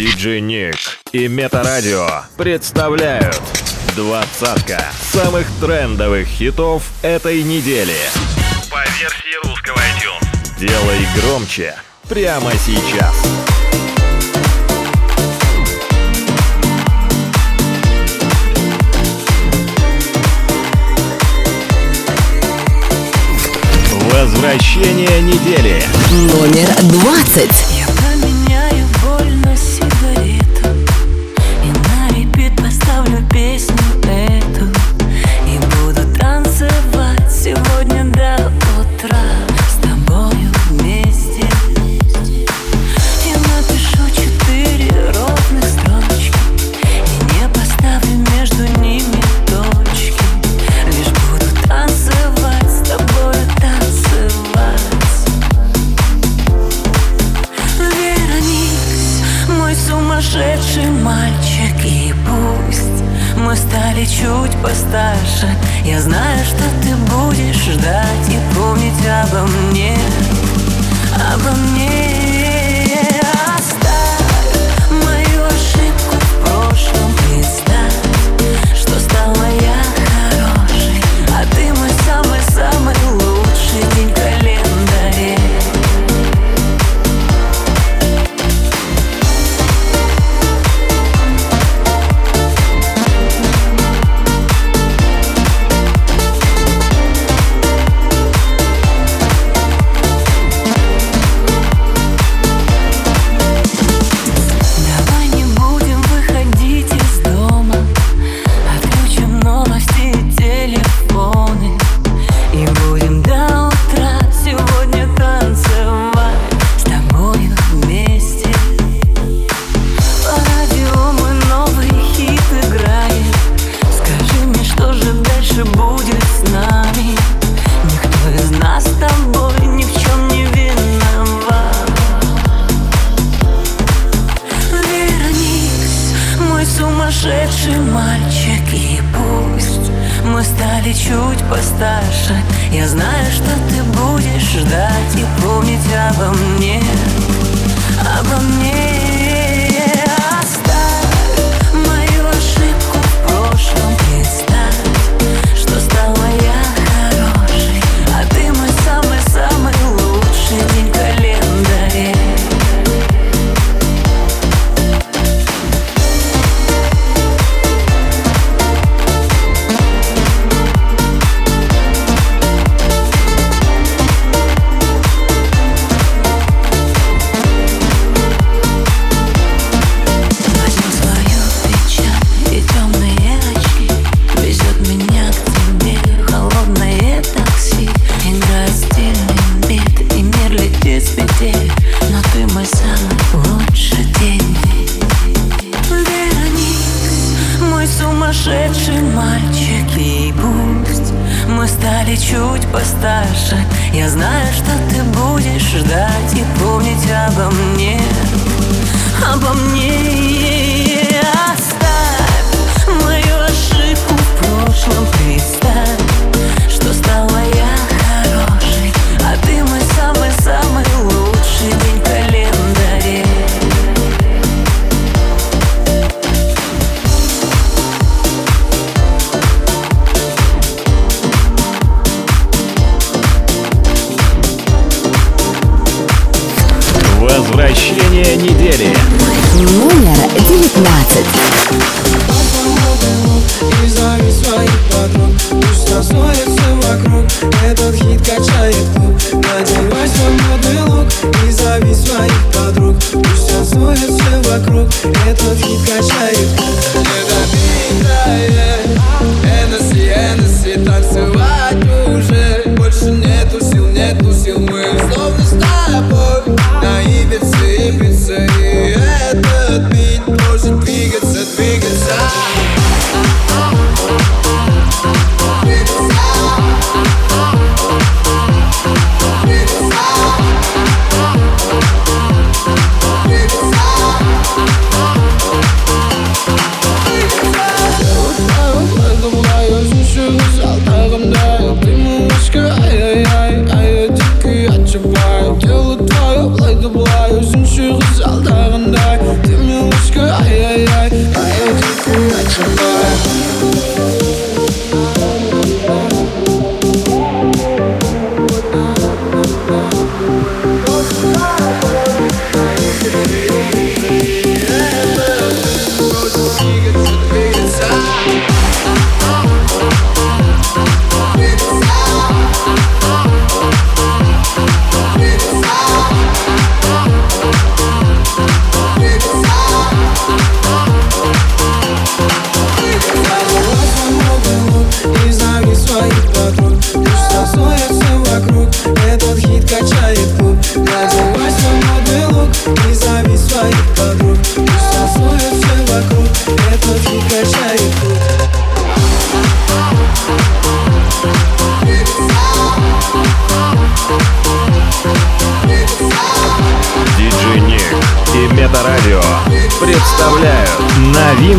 Диджей Ник и Метарадио представляют двадцатка самых трендовых хитов этой недели. По версии русского iTunes. Делай громче прямо сейчас. Возвращение недели. Номер двадцать. старше Я знаю, что ты будешь ждать И помнить обо мне Обо мне.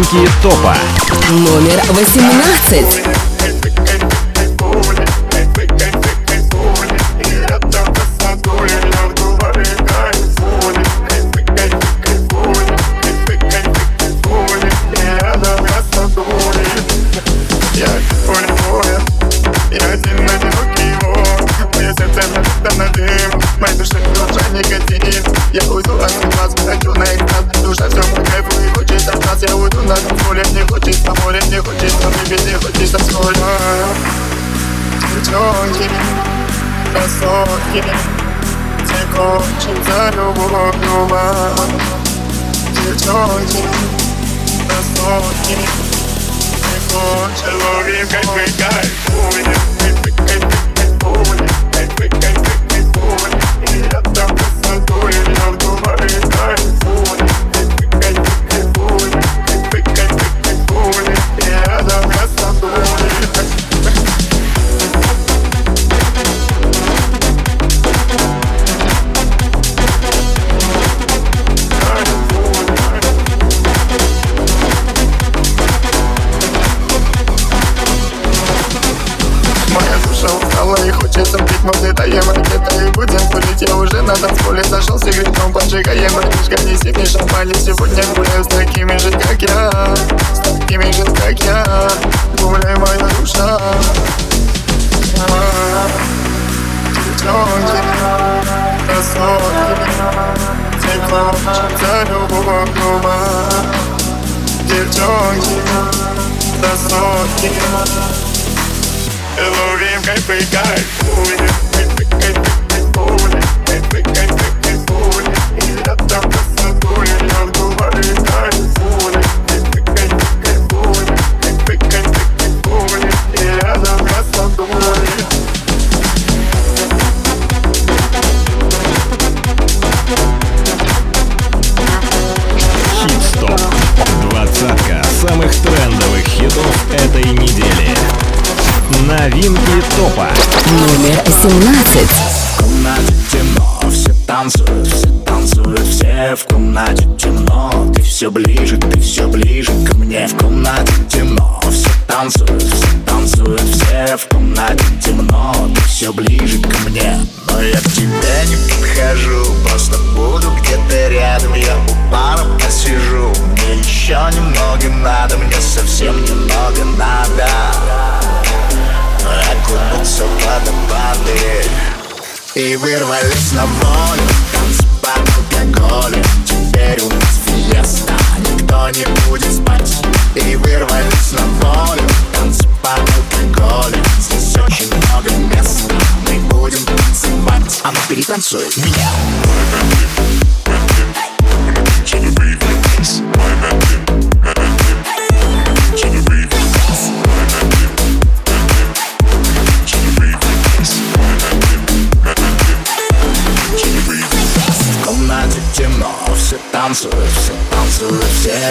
Новинки топа. Номер 18. beginning. Take off shoes, I I'm no Take you, great, great guy. Oh, yeah. Уже на танцполе зашел с сигаретом Поджигаем ртышка, неси мне шампань Сегодня гуляю с такими же, как я. С такими же, как я. Гуляй, моя душа Девчонки, красотки Тепло, за любовь дома Девчонки, красотки Ловим кайфы, кайфуем Кайфы, кайфы, кайфуем хитов этой недели. Новинки топа. Номер 17. В комнате темно, все танцуют, все танцуют, все в комнате темно Ты все ближе, ты все ближе ко мне В комнате темно, танцуют, танцуют, все в комнате темно Ты все ближе ко мне. Но я к тебе не подхожу, просто буду где-то рядом. Я у пара посижу, мне еще немного надо Мне совсем немного надо. Окунуться в водопады И вырвались на волю. Танцы под алкоголем Теперь у нас фиеста Никто не будет спать И вырвались на волю Танцы под алкоголем Здесь очень много места Мы будем танцевать А ну перетанцуй меня В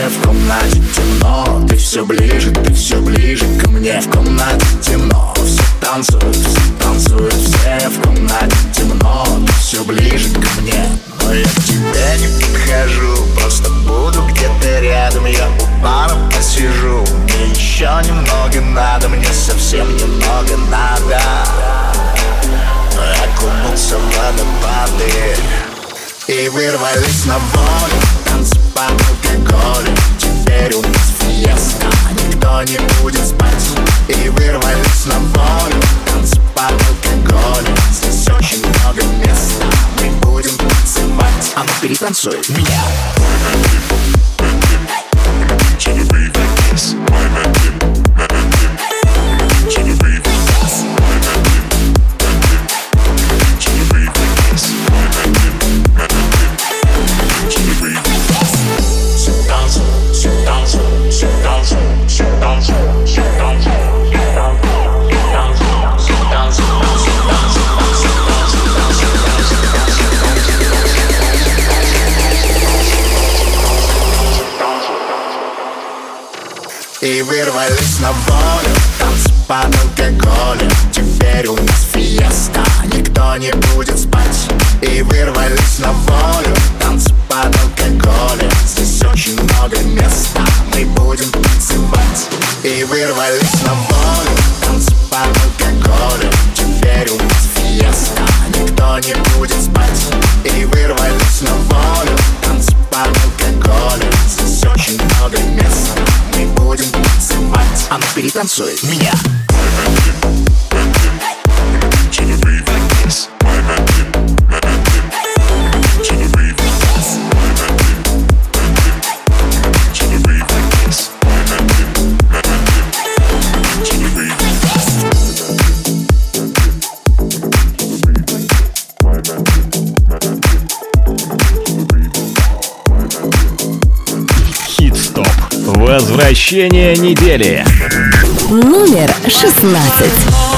в комнате темно Ты все ближе, ты все ближе ко мне. В комнате темно, все танцуют, все танцуют, все в комнате темно Ты все ближе ко мне. Но я к тебе не подхожу, просто буду где-то рядом. Я у пара посижу, мне еще немного надо Мне совсем немного надо. Окунуться в водопады И вырвались на волю Танцы под алкоголем Теперь у нас фиеста Никто не будет спать И вырвались на волю Танцы под алкоголем Здесь очень много места Мы будем танцевать А ну перетанцуй меня Все вырвались на волю. Танцы под алкоголем Теперь у нас фиеста. Никто не будет спать. И вырвались на волю. Танцы под алкоголем Здесь очень много места. Мы будем танцевать. И вырвались на волю. Танцы под алкоголем Теперь у нас фиеста. Никто не будет спать. И вырвались на волю. Танцы под алкоголем Здесь очень много места мы будем танцевать. Она перетанцует меня. Возвращение недели. Номер шестнадцать.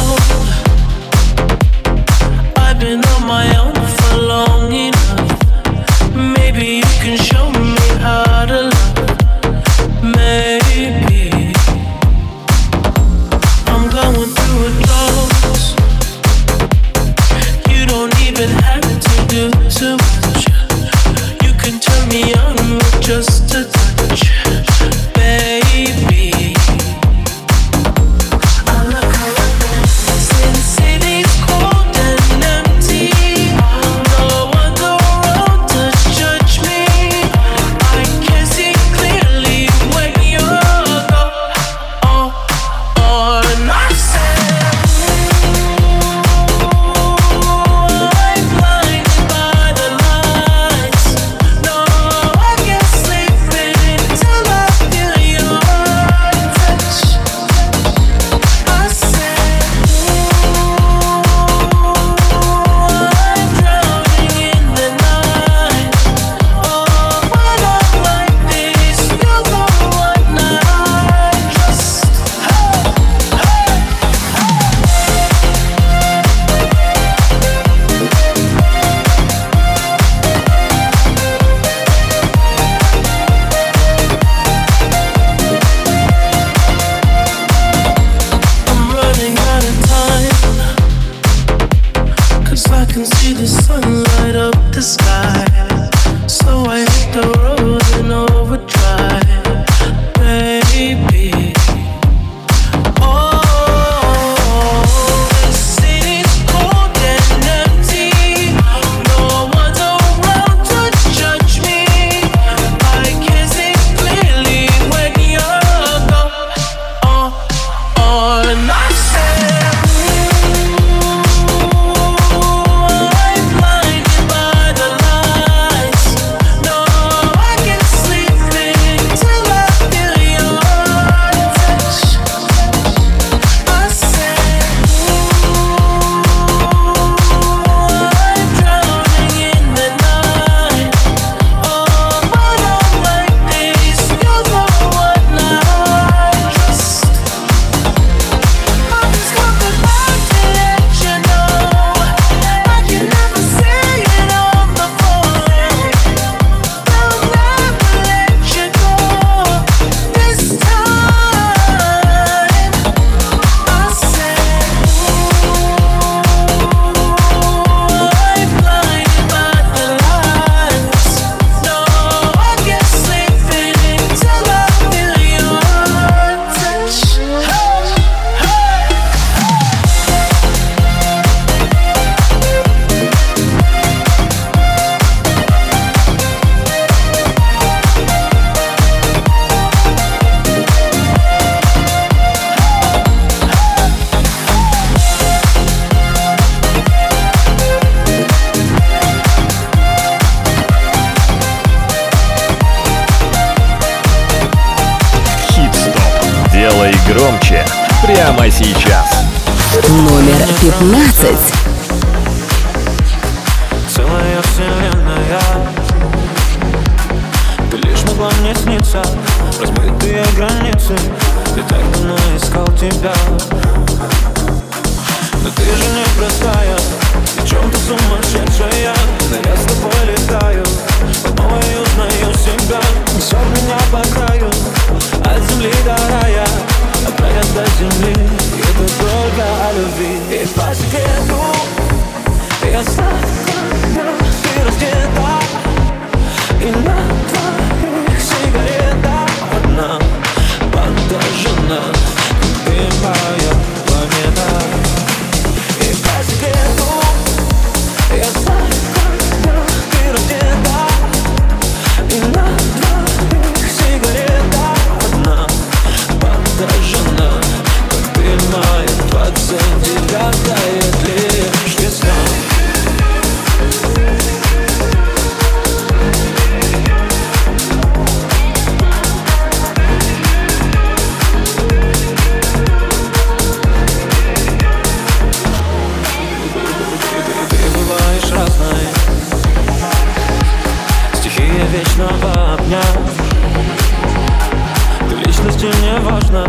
Личности мне важна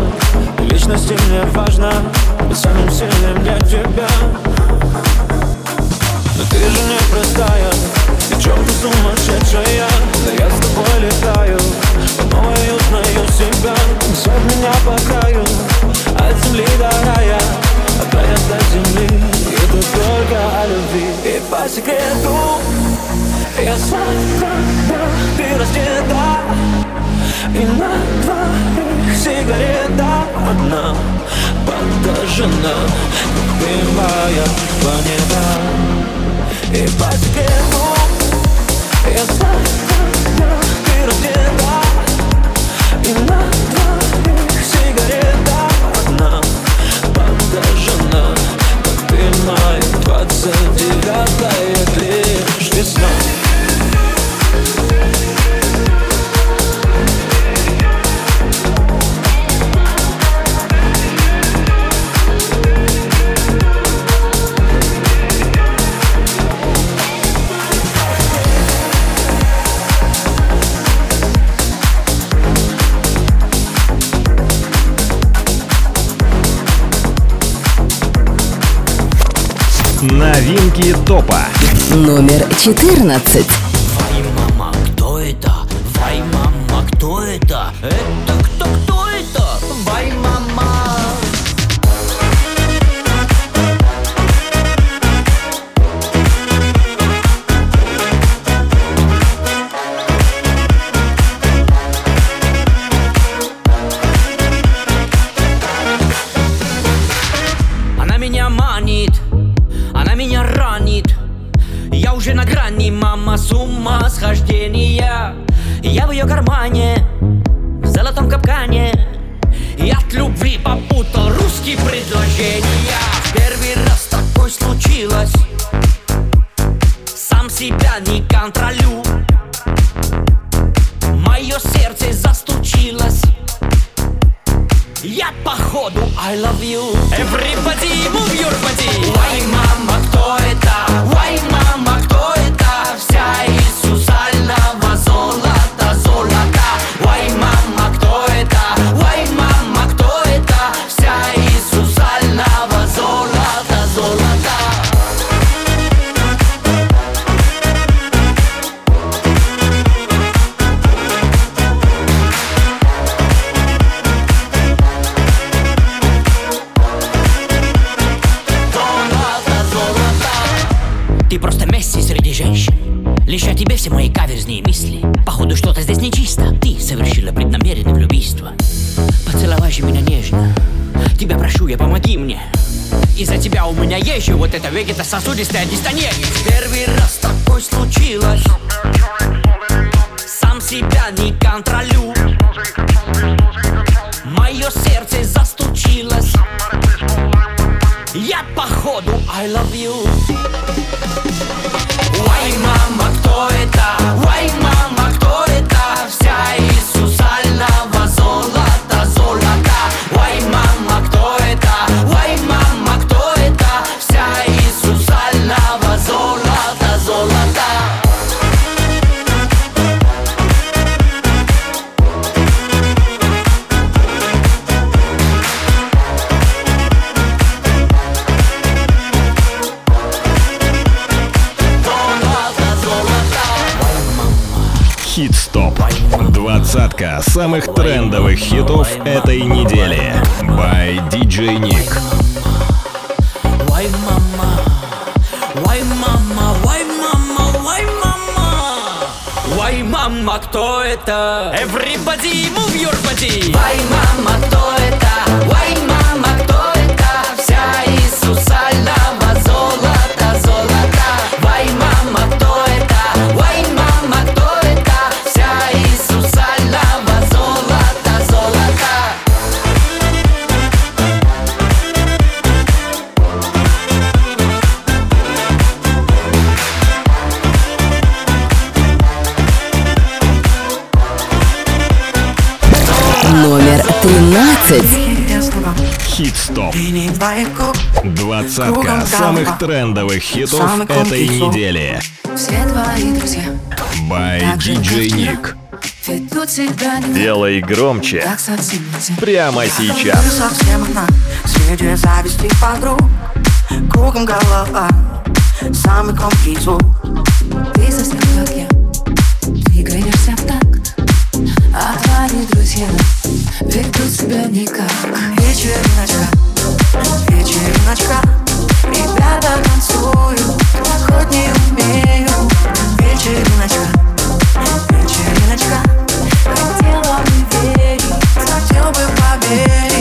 Ты личности мне важна Быть самым сильным для тебя. Но ты же не простая. Ты чем-то сумасшедшая. Да я с тобой летаю. По новой узнаю себя. Несет меня по краю. От земли до рая. От рая до земли. Тут только о любви. И по секрету. Я когда ты раздета И на твоих сигарета Одна подожжена ты моя планета. И по секрету Я знаю, ты раздета И на твоих сигарета Одна подожжена Как двадцать девятая лишь весна Новинки топа. Номер 14. С ума схождения. Я в ее кармане, в золотом капкане. И от любви попутал русские предложения. Первый раз такое случилось. Сам себя не контролю. Мое сердце застучилось. Я походу I love you. Everybody move your body. Why, мама, кто это? Why, мама, тебя у меня есть же вот эта вегетососудистая дистония Первый раз такое случилось. Сам себя не контролю. Мое сердце застучилось. Я походу I love you самых трендовых хитов этой недели. By DJ Nick. Why mama? Why mama? Why mama? Why mama? Why mama? Кто это? Everybody move your body. Why mama? Кто это? Why Двадцатка самых трендовых хитов этой недели. Все твои друзья. By DJ. Nick. Делай громче. Прямо сейчас. Среди зависти подруг. Кругом голова. Самый громкий звук Ты совсем как я. Двигаешься в такт А твои друзья Ведут себя никак. Вечериночка Вечериночка Ребята танцуют Хоть не умею Вечериночка Вечериночка Хотела бы верить Хотел бы поверить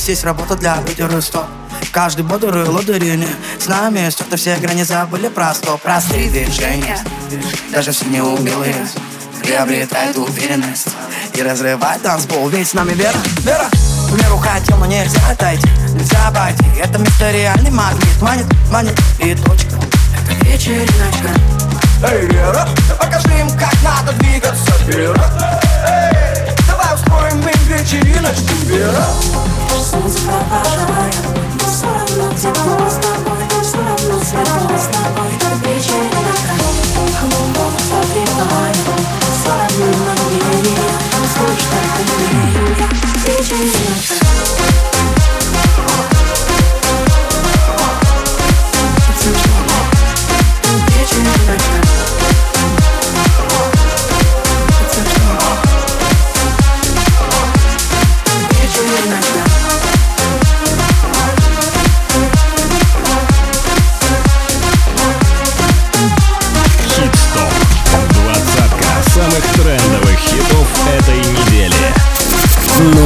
Здесь есть работа для лидера стоп. Каждый бодрый лодырине С нами стерты все грани забыли про стоп. Простые движения Даже все неумелые Приобретает уверенность И разрывает танцпол Ведь с нами вера, вера. В меру хотел, но нельзя отойти Нельзя обойти. Это место реальный магнит Манит, манит. И точка. Это вечериночка. Эй, Вера, покажи им, как надо двигаться, Вера. Эй, давай устроим им вечериночку, Вера Солнце провожает Все равно тепло с тобой Все равно светло с тобой Вечеринка Голову согревает Все равно мгновение Слышь, как умею я Вечеринка Вечеринка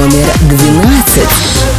Номер 12.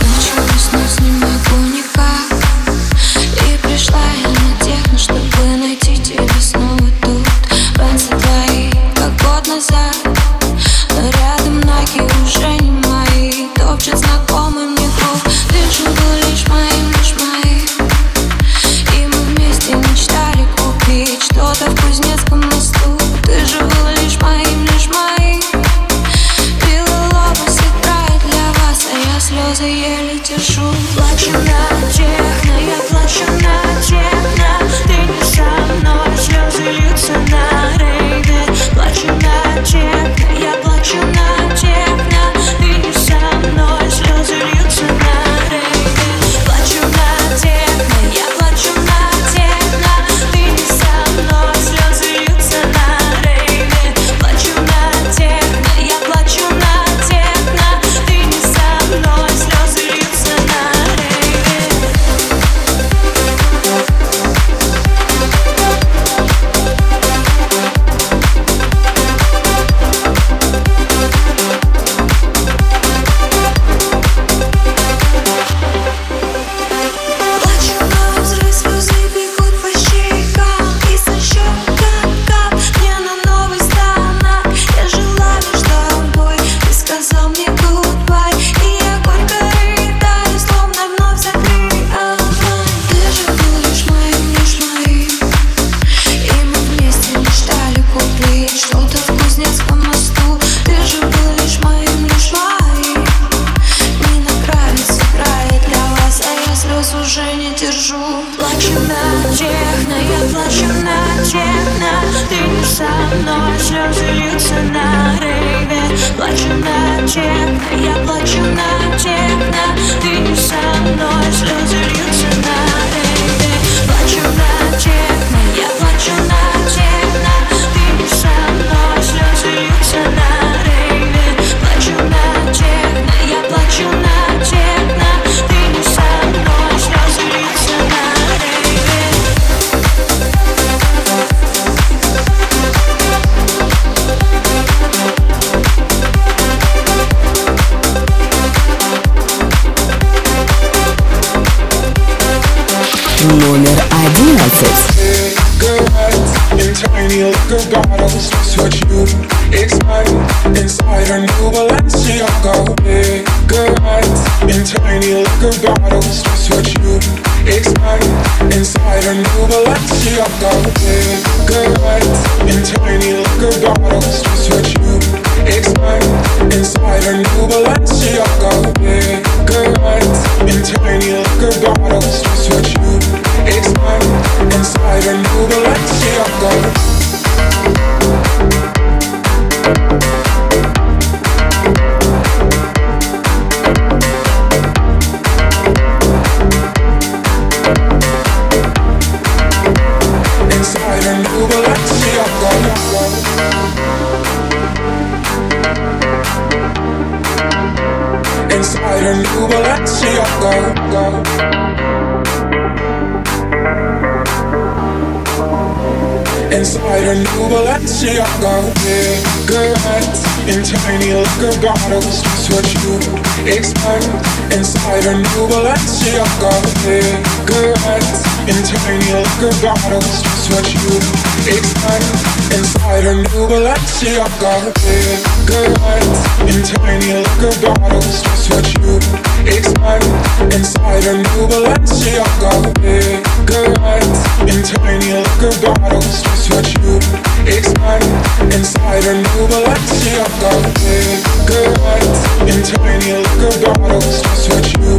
gotta the gardens, just what you expect. Inside a new Balenciaga cigarettes In tiny liquor bottles, Just what you expect. Inside a new Balenciaga cigarettes In tiny liquor bottles, what you expect. Inside a new Balenciaga In tiny liquor bottles, Just what you expect. Inside a new Balenciaga cigarettes tiny liquor bottles Just what you.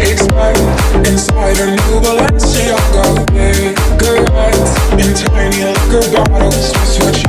Expect Inside a new Balenciaga In tiny liquor bottles Just what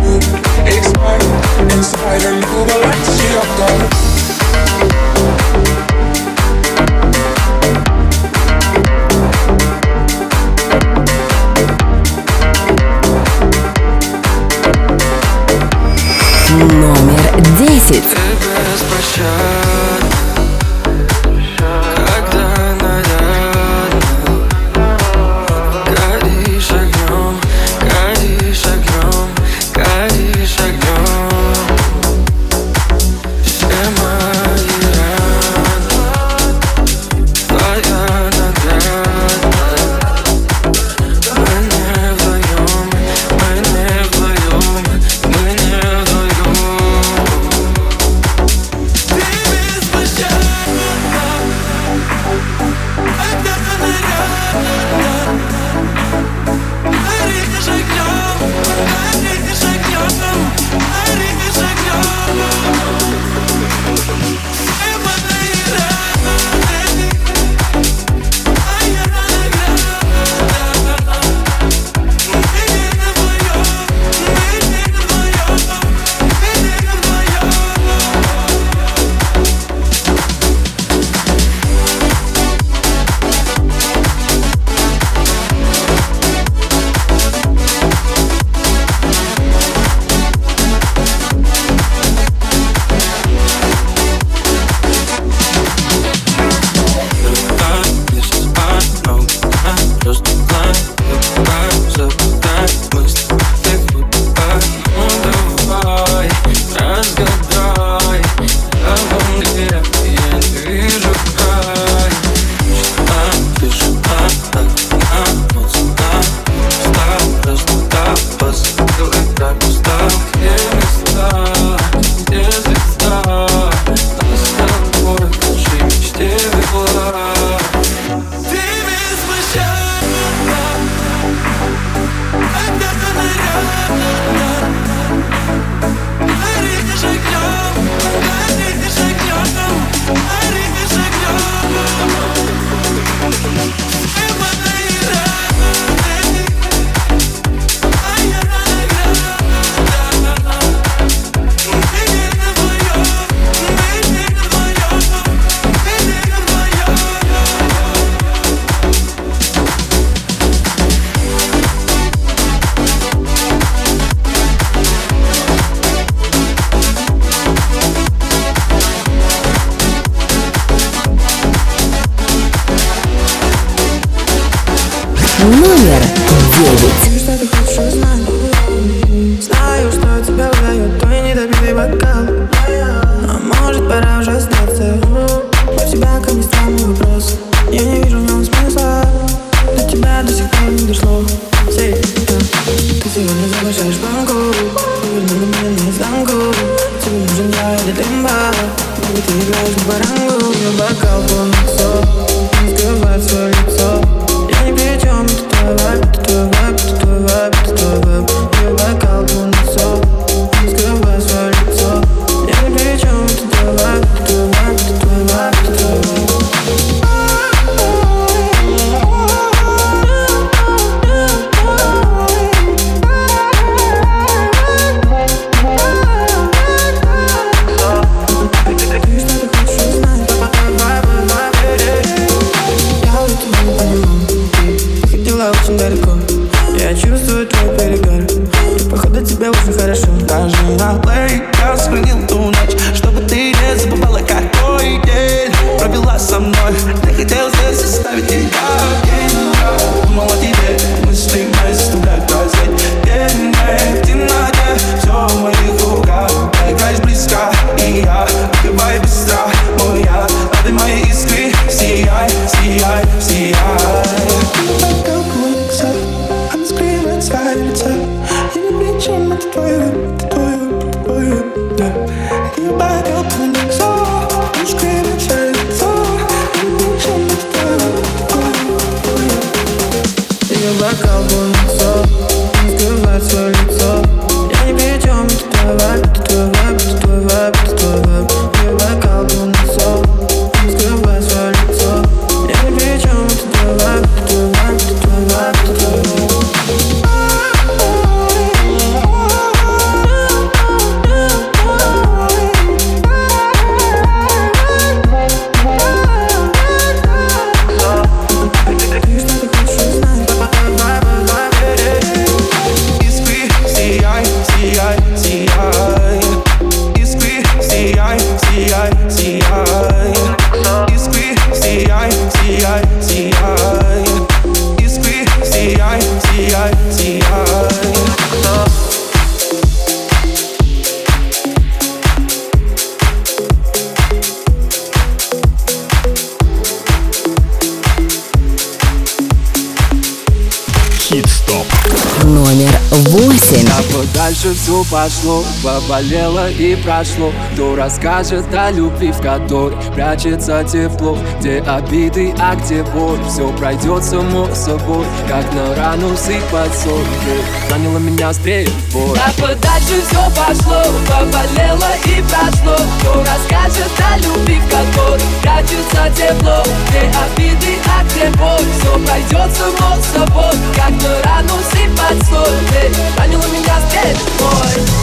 все пошло Поболело и прошло. Кто расскажет о любви, в которой прячется тепло? Где обиды, а где боль? Все пройдет само собой Как на рану сыпать соль Заняла меня острее. Бой На подачу все пошло, поболело и прошло. Кто расскажет о любви, в которой прячется тепло Где обиды, а где боль, все пройдет само собой Как на рану сыпать соль, Эй, заняла меня острее. Бой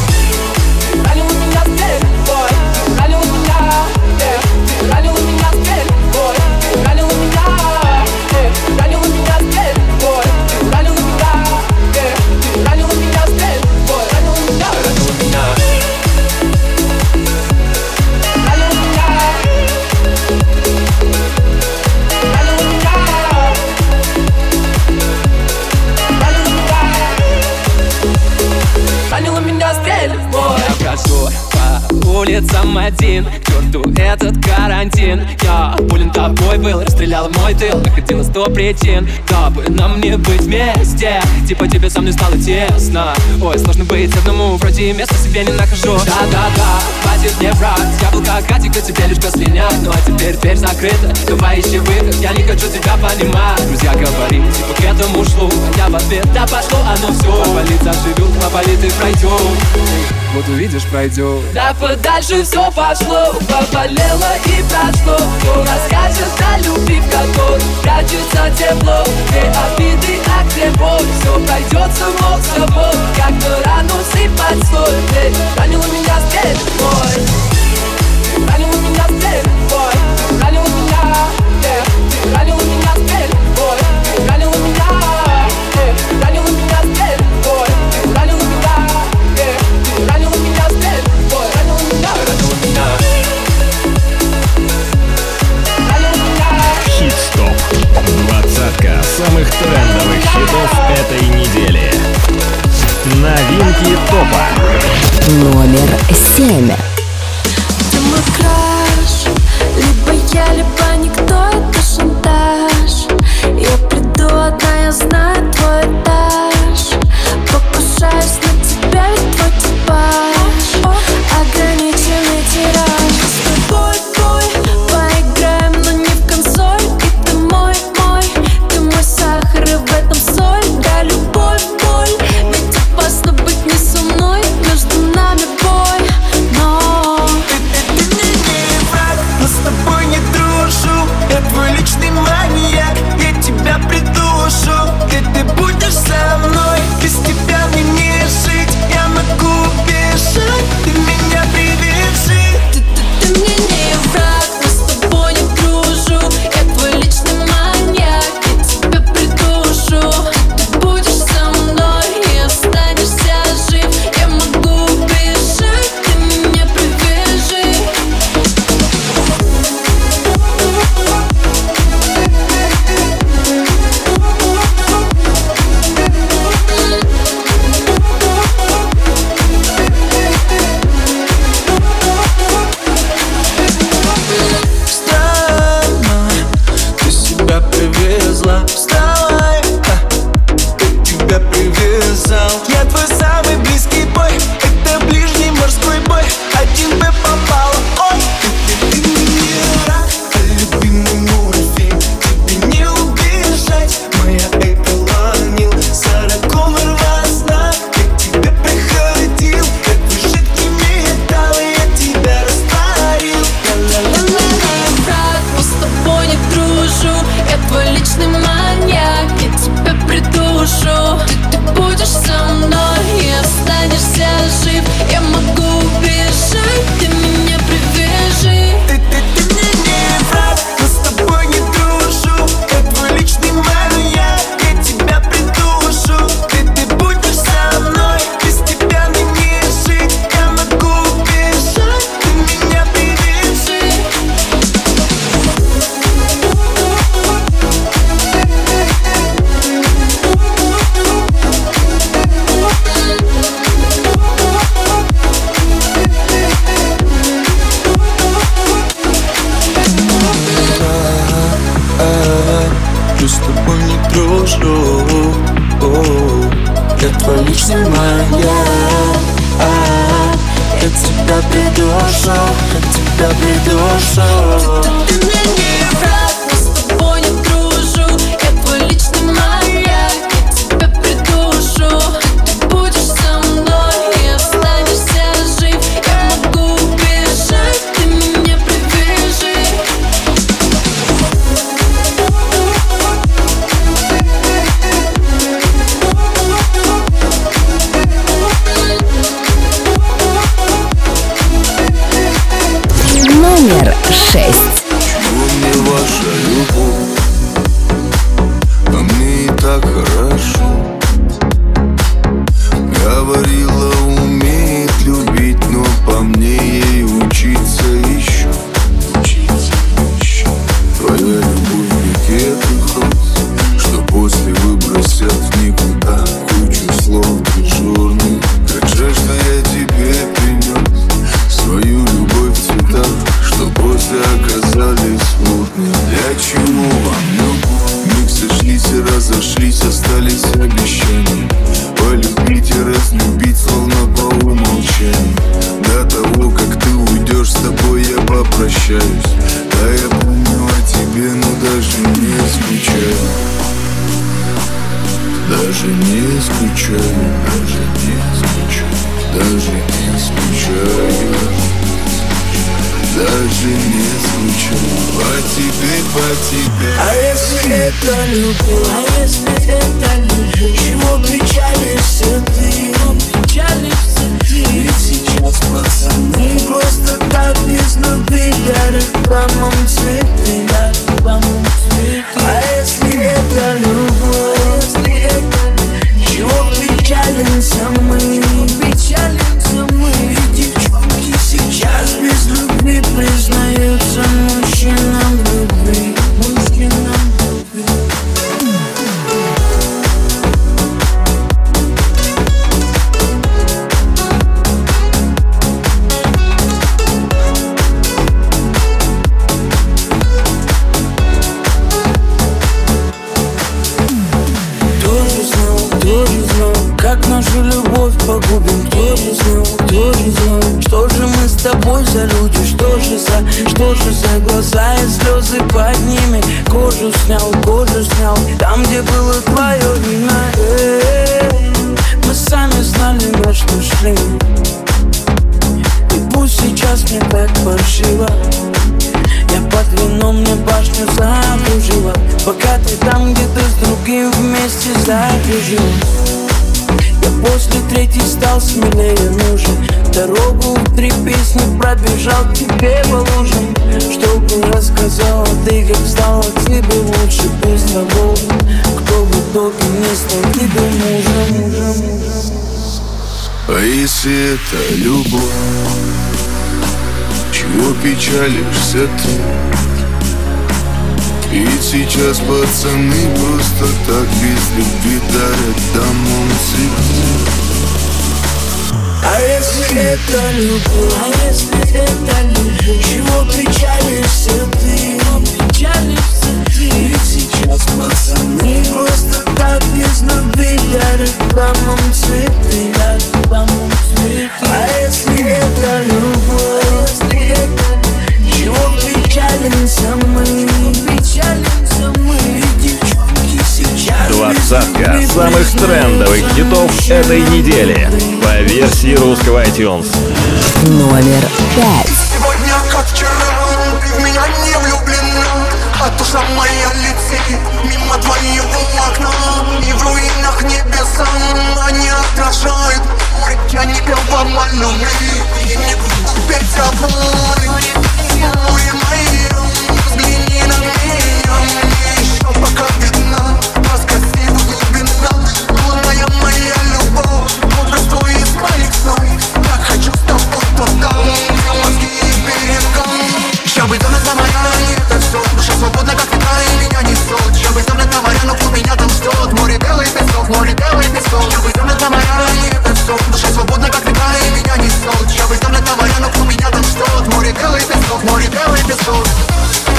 будет сам один. К черту этот карантин. Я болен тобой был, расстрелял мой тыл. Находила сто причин, дабы нам не быть вместе. Типа тебе со мной стало тесно. Ой, сложно быть одному, вроде места себе не нахожу. Да-да-да, хватит мне врать. Яблоко а тебе лишь слинят Ну а теперь дверь закрыта, давай ищи выход Я не хочу тебя понимать, друзья этому шло Я в ответ, да пошло оно все Поболит, а заживет, поболит и пройдет Вот увидишь, пройдет Да подальше все пошло. Поболело и прошло. Кто расскажет о любви, в которой Прячется тепло. Две обиды, а где боль? Все пройдет само собой. Как на рану сыпать соль ранила меня здесь боль самых трендовых хитов этой недели. Новинки топа. Номер семь. Я приду одна, я знаю твой печалишься ты? Ведь сейчас пацаны просто так без любви дарят домом цветы А если это любовь? А если это любовь? Чего печалишься ты? Печалишься ты? Ведь сейчас пацаны просто так без любви дарят домом цветы дарят домом цветы А если это любовь? Если это чего Двадцатка самых трендовых хитов этой недели. По версии русского iTunes. Номер пять. Сегодня как вчера Ты в меня не влюблена. А душа моя летит Мимо твоего окна. И в руинах небеса Они отражают. Я не пел по любви И не буду петь о боли Море на моря, белый песок, море белый песок. Чтобы темно за моя все Душа свободна, как ветра, и меня несет Чтобы темно за моря, но кто меня там ждет Море белый песок, море белый песок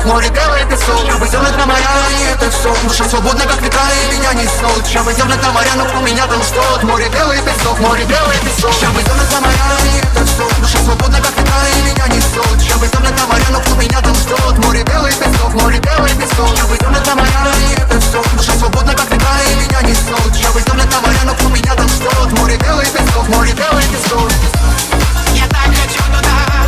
песок, море белый песок темно за моря, и это все Душа свободна, как ветра, и меня несет Чтобы темно за моря, но кто меня там ждет Море белый песок, море белый песок Чтобы темно за моря, и это все Душа свободна, как ветра, и меня несет Чтобы темно за моря, но кто меня там ждет Море белый песок, море белый песок Чтобы темно за моря, и это все Душа свободна, как ветра, и меня несет Чтобы темно за моря, но кто меня там ждет Море белый песок, море белый песок Я так хочу туда,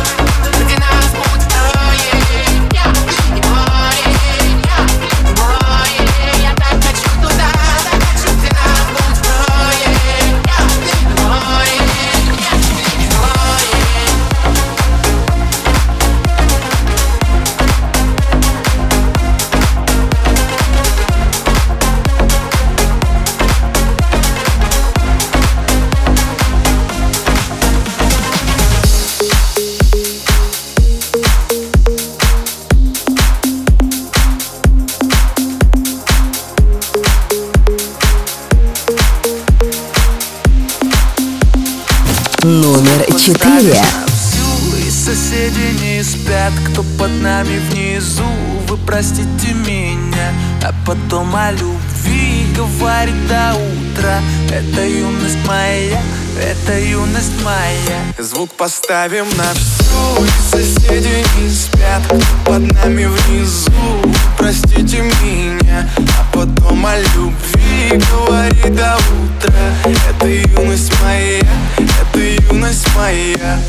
Номер четыре. И соседи не спят, кто под нами внизу? Вы простите меня, а потом о любви говорит до утра. Это юность моя, это юность моя. Звук поставим на всю, соседи не спят, кто под нами внизу? Простите меня, а потом о любви говорит до утра. Это юность моя, это юность моя.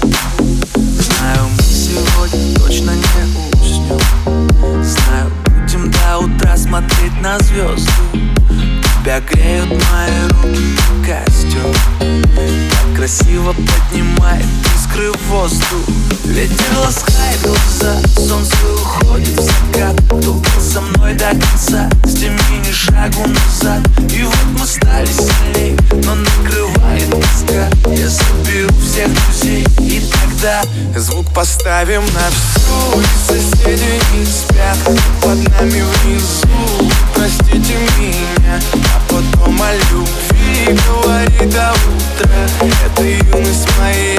Знаю, мы сегодня точно не уснем. Знаю, будем до утра смотреть на звезды. Тебя греют мои руки, как костер Так красиво поднимает искры в воздух Ветер ласкает глаза, солнце уходит в закат. Кто был со мной до конца, с теми ни шагу назад. И вот мы стали сильней, но накрывает тоска. Я соберу всех друзей и тогда Звук поставим на всю И соседи не спят под нами внизу. Простите меня, а потом о любви говори до утра Это юность моя,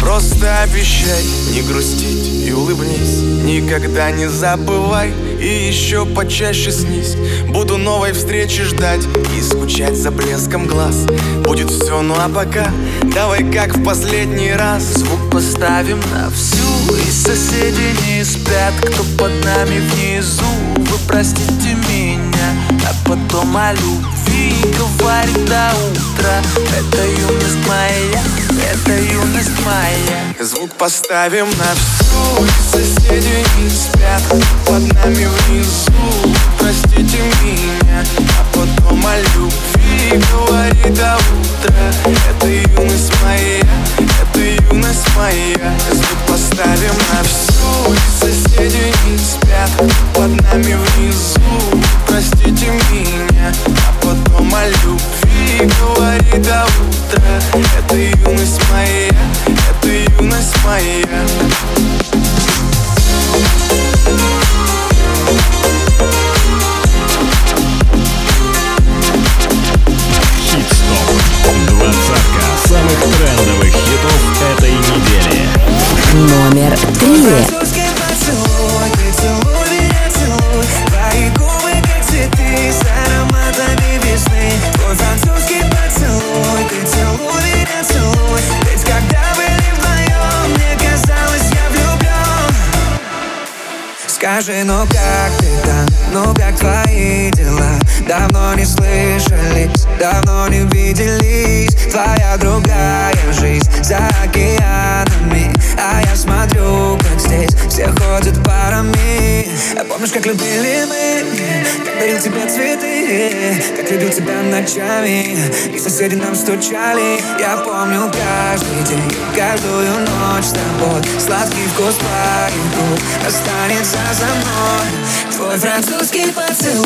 просто обещай не грустить и улыбнись. Никогда не забывай и еще почаще снись. Буду новой встречи ждать и скучать за блеском глаз. Будет все, ну а пока давай как в последний раз. Звук поставим на всю и соседи не спят. Кто под нами внизу, вы простите меня. А потом о любви говорит до утра. Это юность моя, это юность моя. Звук поставим на всю. Соседи не спят. Под нами внизу, простите меня. А потом о любви говорит до утра Это юность моя, это юность моя. Звук поставим на всю. Соседи не спят. Под нами внизу, простите меня. А потом о любви говорит до утра Это юность моя, это юность моя Хит-стоп. Двадцатка самых трендовых хитов этой недели. Номер три. Скажи, ну как ты там, ну как твои дела? Давно не слышались, давно не виделись. Твоя другая жизнь за океанами А я смотрю, все ходят парами. А Помнишь, как любили мы, как дарил тебе цветы Как любил тебя ночами, и соседи нам стучали. Я помню каждый день, каждую ночь с тобой. Сладкий вкус твоих губ останется за мной. Твой французский поцелуй,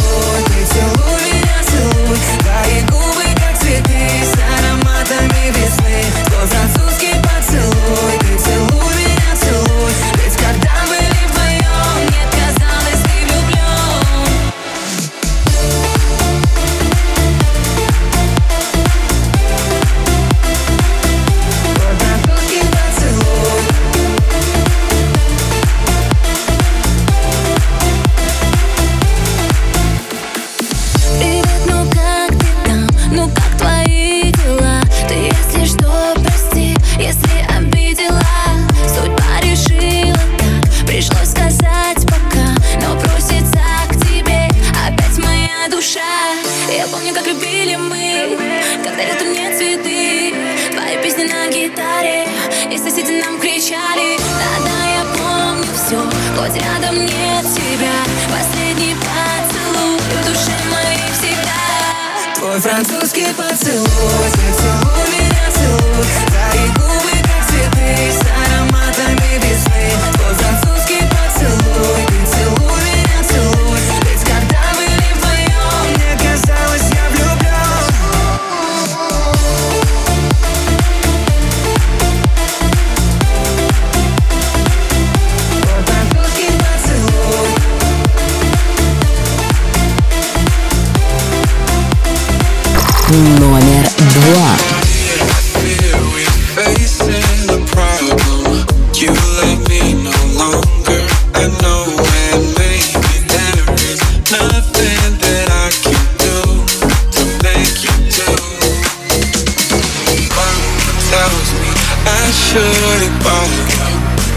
should've both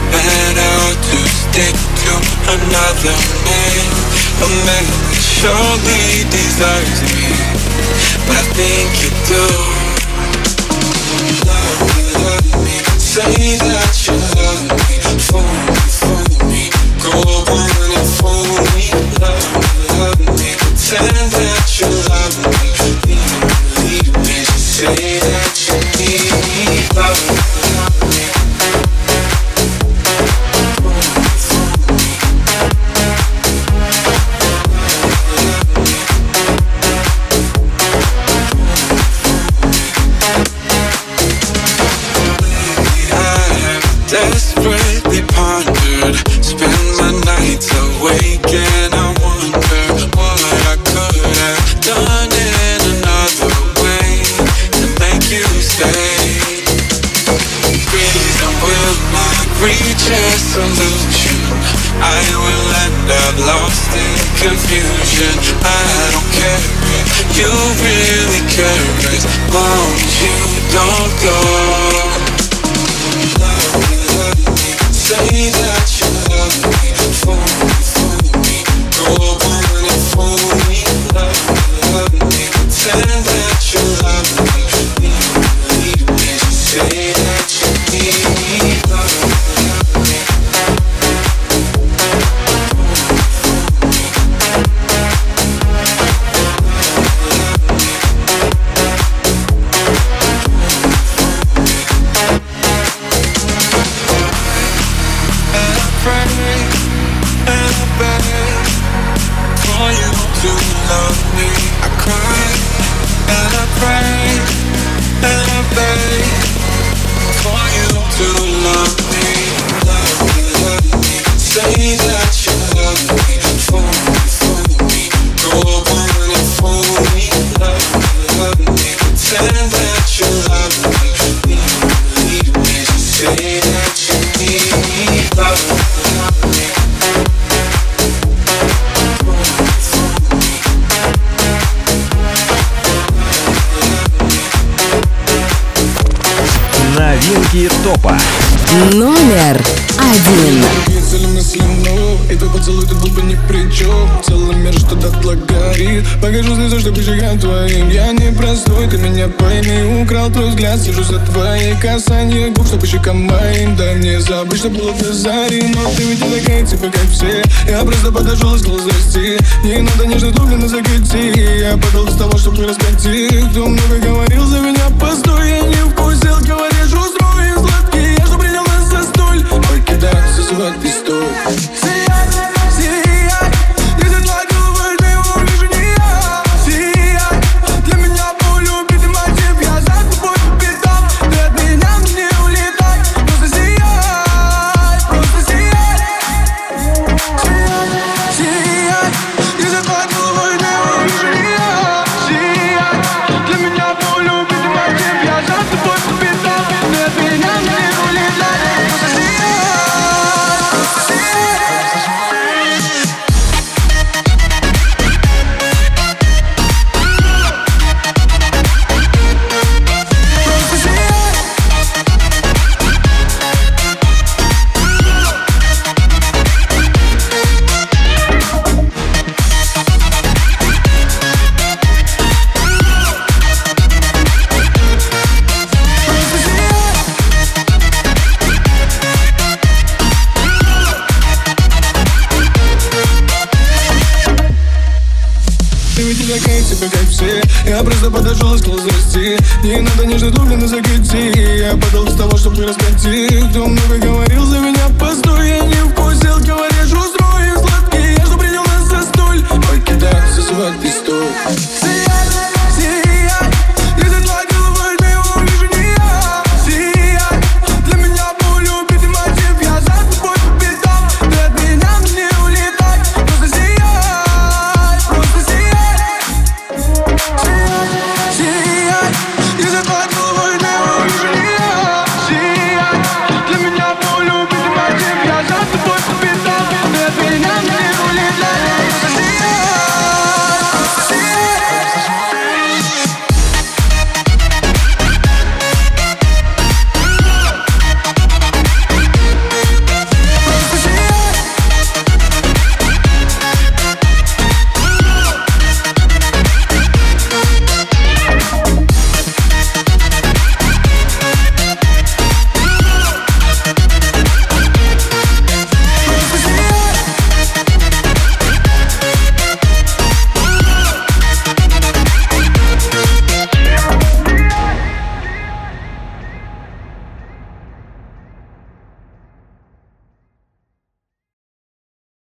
Better to stick to another man. A man that surely desires me. But I think you do. Love me, love me Say that you love me. Fool me, fool me. Go on and fool me. Love me, love me. Pretend that you love me. Leave me, leave me. Say do love me. I cried. топа. Номер один. Целемысленно, и твой поцелуй тут был бы ни при чем Целый мир что-то горит Покажу слезы, чтобы щекам твоим Я не простой, ты меня пойми Украл твой взгляд, сижу за твоей касанье Губ, чтобы щекам моим Дай мне забыть, что было до зари Но ты ведь не такая, типа как все Я просто подошел и сказал здрасте Не надо нежно дублено закати Я подал без того, чтобы не раскати Кто много говорил за меня, постой, я